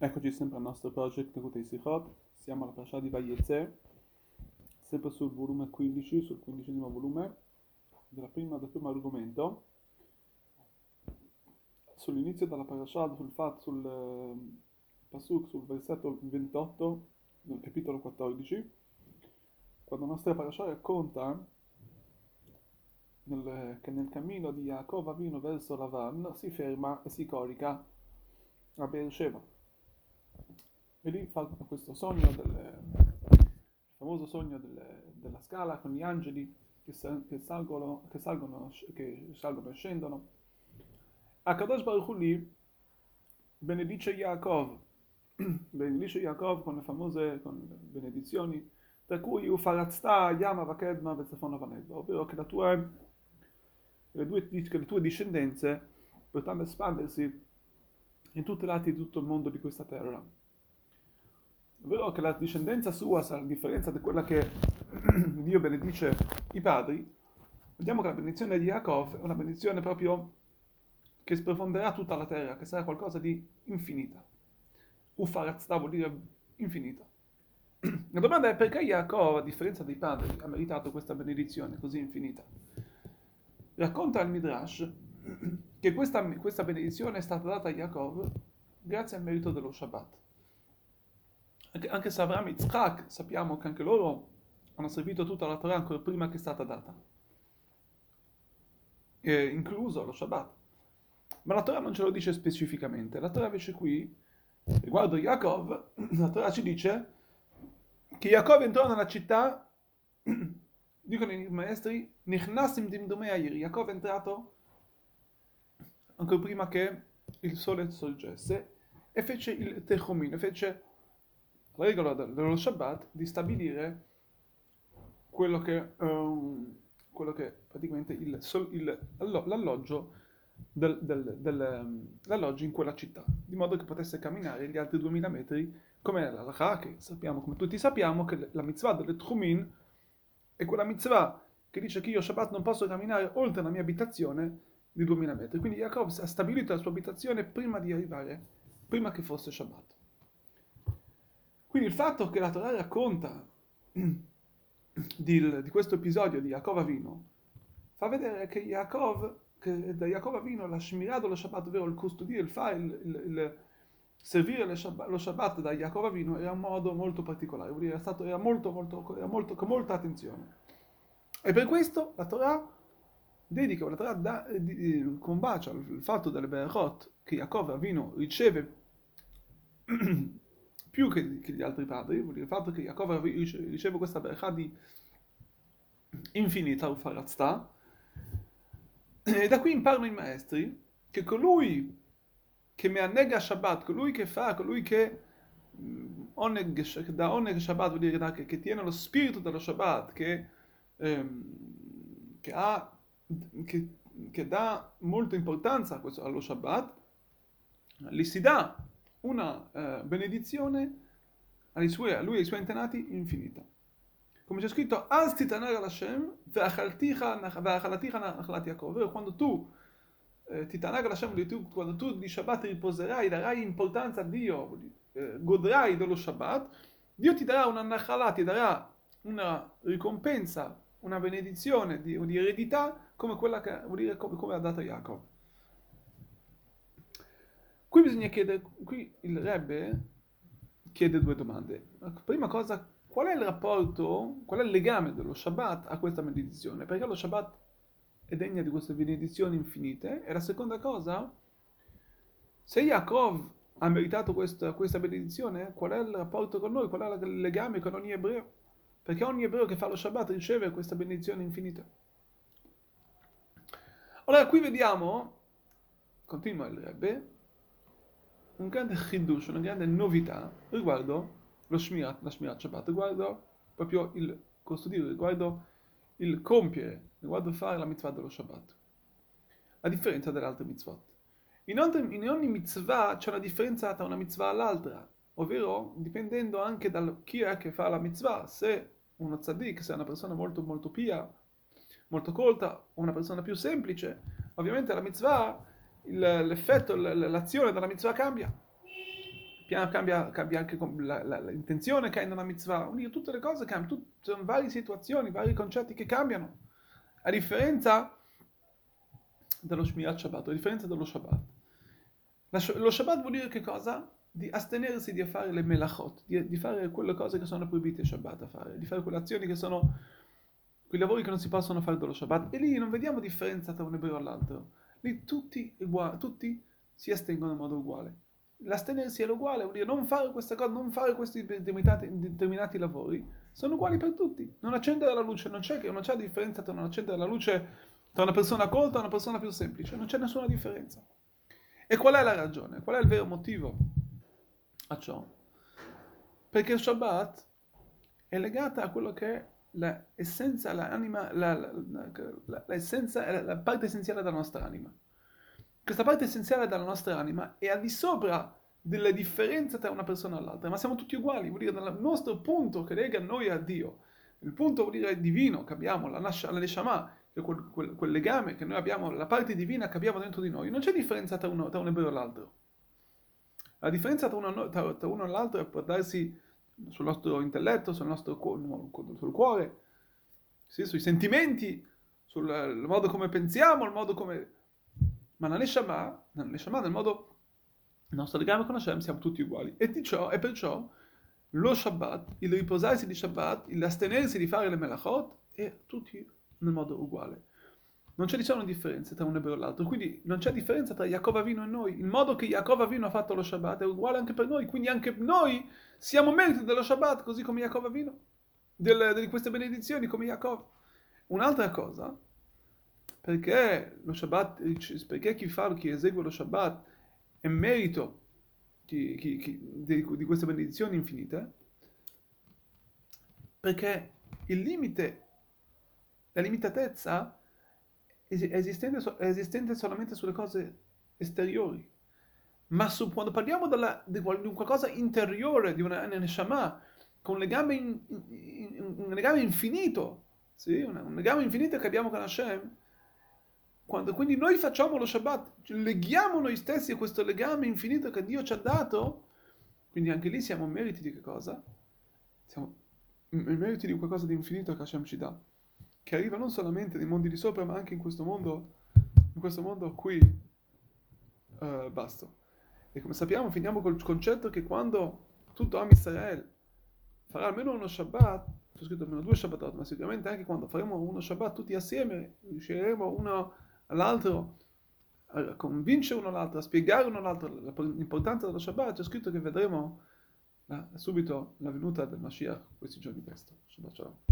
Eccoci sempre al nostro project Kutei Sichot, siamo alla parasha di Vayezer, sempre sul volume 15, sul quindicesimo volume, prima, del primo argomento, sull'inizio della parasha, sul fatto, sul eh, pasuk, sul versetto 28 del capitolo 14, quando la nostra parasha racconta nel, che nel cammino di Yaakov Avino verso Lavan si ferma e si corica a Beersheba e lì fa questo sogno, del, il famoso sogno del, della scala con gli angeli che, che, salgono, che, salgono, che salgono e scendono. A Kadosh Baruch lì benedice Yaakov, benedice Yaakov con le famose con le benedizioni, tra cui Ufaratzta, Yama, Vakedma, Vezafona, Vanedba, ovvero che, tua, le due, che le tue discendenze potranno espandersi in tutti i lati di tutto il mondo di questa terra. Ovvero che la discendenza sua, a differenza di quella che Dio benedice i padri, vediamo che la benedizione di Yaakov è una benedizione proprio che sprofonderà tutta la terra, che sarà qualcosa di infinita. Ufarazda vuol dire infinito. La domanda è perché Yaakov, a differenza dei padri, ha meritato questa benedizione così infinita. Racconta il Midrash che questa, questa benedizione è stata data a Yaakov grazie al merito dello Shabbat. Anche, se Avraham e Yitzhak sappiamo che anche loro hanno servito tutta la Torah ancora prima che è stata data, e incluso lo Shabbat. Ma la Torah non ce lo dice specificamente. La Torah invece qui, riguardo Yaakov, la Torah ci dice che Yaakov entrò nella città, dicono i maestri, Nichnasim dimdumeayir. Yaakov è entrato ancora prima che il sole sorgesse e fece il Techomin, fece la regola dello Shabbat di stabilire quello che, um, quello che praticamente il, il, l'alloggio del, del, del, um, l'alloggio in quella città, di modo che potesse camminare gli altri 2000 metri, come l'Alaha, che sappiamo, come tutti sappiamo, che la mitzvah delle Tchumin è quella mitzvah che dice che io Shabbat non posso camminare oltre la mia abitazione di 2000 metri. Quindi Jacob ha stabilito la sua abitazione prima di arrivare, prima che fosse Shabbat. Quindi il fatto che la Torah racconta di, di questo episodio di Yaakov Avino fa vedere che Yaakov, che da Yaakov Avino la Shmirah dello Shabbat, ovvero il custodire, il fare, il, il, il servire lo Shabbat, lo Shabbat da Yaakov Avino era un modo molto particolare, vuol dire era, stato, era, molto, molto, era molto, con molta attenzione. E per questo la Torah dedica, la Torah da, di, combacia il fatto delle Berachot che Yaakov Avino riceve più che, che, gli altri padri, vuol dire il fatto che Jacob riceve questa berachà di infinita ufarazta, e da qui imparano i maestri che colui che mi annega Shabbat, colui che fa, colui che mm, oneg, da oneg Shabbat vuol dire che, che, tiene lo spirito dello Shabbat, che, ehm, che, ha, che, che dà molta importanza questo, allo Shabbat, gli si dà una eh, benedizione sue, a lui e ai suoi antenati infinita. Come c'è scritto, quando tu eh, quando tu di Shabbat riposerai, darai importanza a Dio, eh, godrai dello Shabbat, Dio ti darà una nachala, ti darà una ricompensa, una benedizione di, di eredità come quella che vuol dire come, come ha dato Jacob. Qui bisogna chiedere, qui il Rebbe chiede due domande. La prima cosa, qual è il rapporto, qual è il legame dello Shabbat a questa benedizione? Perché lo Shabbat è degna di queste benedizioni infinite? E la seconda cosa, se Yaakov ha meritato questa, questa benedizione, qual è il rapporto con noi? Qual è il legame con ogni ebreo? Perché ogni ebreo che fa lo Shabbat riceve questa benedizione infinita. Allora qui vediamo, continua il Rebbe, un grande chidush, una grande novità riguardo lo Shmirat, la Shmirat Shabbat, riguardo proprio il custodire, riguardo il compiere, riguardo fare la mitzvah dello Shabbat, a differenza delle altre mitzvot. In ogni, in ogni mitzvah c'è una differenza tra una mitzvah all'altra, ovvero dipendendo anche da chi è che fa la mitzvah, se uno tzaddik, se è una persona molto molto pia, molto colta, o una persona più semplice, ovviamente la mitzvah l'effetto, l'azione della mitzvah cambia. cambia, cambia anche la, la, l'intenzione che hai nella mitzvah, dire tutte le cose cambiano, tutte, sono varie situazioni, vari concetti che cambiano, a differenza dello Shmirat Shabbat, a differenza dello Shabbat. La, lo Shabbat vuol dire che cosa? Di astenersi di fare le melachot, di, di fare quelle cose che sono proibite Shabbat a fare, di fare quelle azioni che sono quei lavori che non si possono fare dallo Shabbat. E lì non vediamo differenza tra un ebreo e l'altro. Lì tutti, uguali, tutti si astengono in modo uguale. L'astenersi è uguale, vuol dire non fare questa cosa, non fare questi determinati, determinati lavori, sono uguali per tutti. Non accendere la luce, non c'è, non c'è differenza tra non accendere la luce tra una persona colta e una persona più semplice, non c'è nessuna differenza. E qual è la ragione? Qual è il vero motivo a ciò? Perché il Shabbat è legata a quello che è l'essenza, l'anima, la, la, la, l'essenza, la parte essenziale della nostra anima. Questa parte essenziale della nostra anima è al di sopra delle differenze tra una persona e l'altra, ma siamo tutti uguali, vuol dire il nostro punto che lega noi a Dio, il punto vuol dire divino che abbiamo, la, la Neshama, quel, quel, quel, legame che noi abbiamo, la parte divina che abbiamo dentro di noi, non c'è differenza tra uno, tra un ebreo e l'altro. La differenza tra uno, tra, tra uno e l'altro può darsi sul nostro intelletto, sul nostro sul cuore, sì, sui sentimenti, sul modo come pensiamo, il modo come... Ma nella Neshama, nella Neshama, nel modo... Il nostro legame con Hashem siamo tutti uguali. E, di ciò, e perciò lo Shabbat, il riposarsi di Shabbat, l'astenersi di fare le melachot, è tutti nel modo uguale. Non c'è diciamo differenza tra un ebreo e l'altro, quindi non c'è differenza tra Jacob Avino e noi. Il modo che Jacob Avino ha fatto lo Shabbat è uguale anche per noi, quindi anche noi siamo meriti dello Shabbat, così come Jacob Avino, di queste benedizioni come Jacob. Un'altra cosa, perché lo Shabbat, perché chi fa, chi esegue lo Shabbat è merito chi, chi, chi, di, di queste benedizioni infinite, perché il limite la limitatezza esistente, esistente solamente sulle cose esteriori. Ma su, quando parliamo della, di, di qualcosa interiore, di una neshama, con un legame, in, in, un legame infinito, sì? un, un legame infinito che abbiamo con Hashem, quando quindi noi facciamo lo Shabbat, leghiamo noi stessi a questo legame infinito che Dio ci ha dato, quindi anche lì siamo meriti di che cosa? Siamo meriti di qualcosa di infinito che Hashem ci dà che arriva non solamente nei mondi di sopra, ma anche in questo mondo, in questo mondo qui uh, basto. E come sappiamo, finiamo col concetto che quando tutto Am Israel farà almeno uno Shabbat, ho scritto almeno due Shabbatot, ma sicuramente anche quando faremo uno Shabbat tutti assieme, riusciremo uno all'altro a convincere uno all'altro, a spiegare uno all'altro l'importanza dello Shabbat, c'è scritto che vedremo subito la venuta del Mashiach questi giorni presto. Shabbat shalom.